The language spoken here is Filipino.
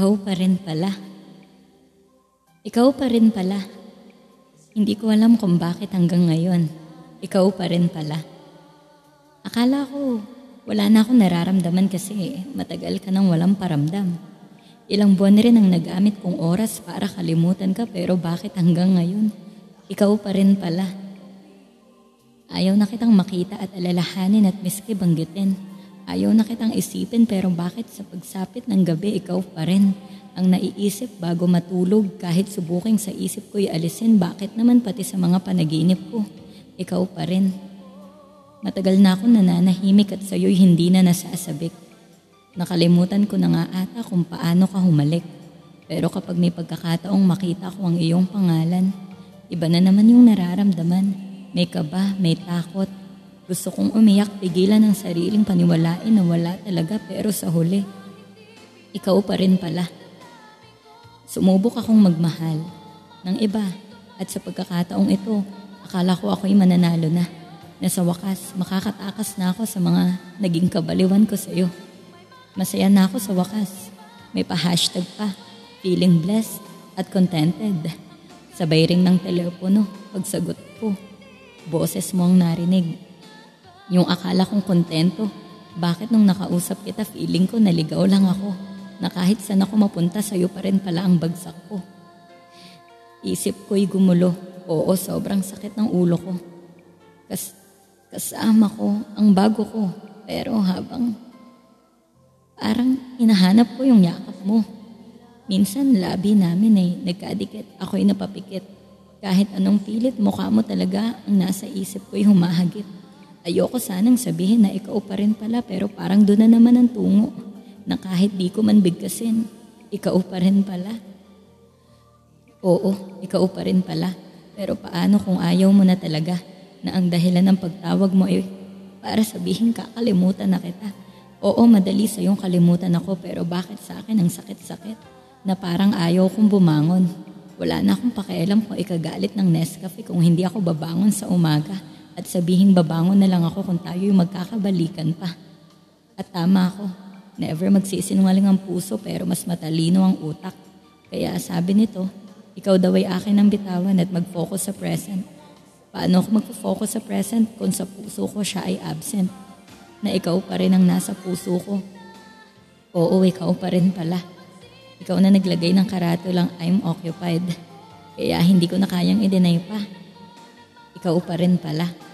Ikaw pa rin pala. Ikaw pa rin pala. Hindi ko alam kung bakit hanggang ngayon. Ikaw pa rin pala. Akala ko wala na akong nararamdaman kasi matagal ka nang walang paramdam. Ilang buwan rin ang nagamit kong oras para kalimutan ka pero bakit hanggang ngayon? Ikaw pa rin pala. Ayaw na kitang makita at alalahanin at miski banggitin. Ayaw na kitang isipin pero bakit sa pagsapit ng gabi ikaw pa rin ang naiisip bago matulog kahit subuking sa isip ko'y alisin bakit naman pati sa mga panaginip ko ikaw pa rin. Matagal na akong nananahimik at sa'yo'y hindi na nasasabik. Nakalimutan ko na nga ata kung paano ka humalik. Pero kapag may pagkakataong makita ko ang iyong pangalan, iba na naman yung nararamdaman. May kaba, may takot, gusto kong umiyak, pigilan ang sariling paniwalain na wala talaga pero sa huli, ikaw pa rin pala. Sumubok akong magmahal ng iba at sa pagkakataong ito, akala ko ako'y mananalo na. Na sa wakas, makakatakas na ako sa mga naging kabaliwan ko sa iyo. Masaya na ako sa wakas. May pa-hashtag pa, feeling blessed at contented. Sabay ring ng telepono, pagsagot ko. Boses mo ang narinig yung akala kong kontento, bakit nung nakausap kita feeling ko naligaw lang ako na kahit saan ako mapunta sa'yo pa rin pala ang bagsak ko. Isip ko'y gumulo. Oo, sobrang sakit ng ulo ko. Kas kasama ko ang bago ko. Pero habang parang hinahanap ko yung yakap mo. Minsan labi namin ay nagkadikit. Ako'y napapikit. Kahit anong pilit, mukha mo talaga ang nasa isip ko'y humahagip. Ayoko sanang sabihin na ikaw pa rin pala pero parang doon na naman ang tungo na kahit di ko man bigkasin, ikaw pa rin pala. Oo, ikaw pa rin pala. Pero paano kung ayaw mo na talaga na ang dahilan ng pagtawag mo ay para sabihin kakalimutan na kita. Oo, madali sa yung kalimutan ako pero bakit sa akin ang sakit-sakit na parang ayaw kong bumangon. Wala na akong pakialam kung ikagalit ng Nescafe kung hindi ako babangon sa umaga at sabihing babangon na lang ako kung tayo'y magkakabalikan pa. At tama ako, never magsisinungaling ang puso pero mas matalino ang utak. Kaya sabi nito, ikaw daw ay akin ang bitawan at mag-focus sa present. Paano ako mag-focus sa present kung sa puso ko siya ay absent? Na ikaw pa rin ang nasa puso ko. Oo, ikaw pa rin pala. Ikaw na naglagay ng karato lang I'm occupied. Kaya hindi ko na kayang i-deny pa. Ikaw pa rin pala.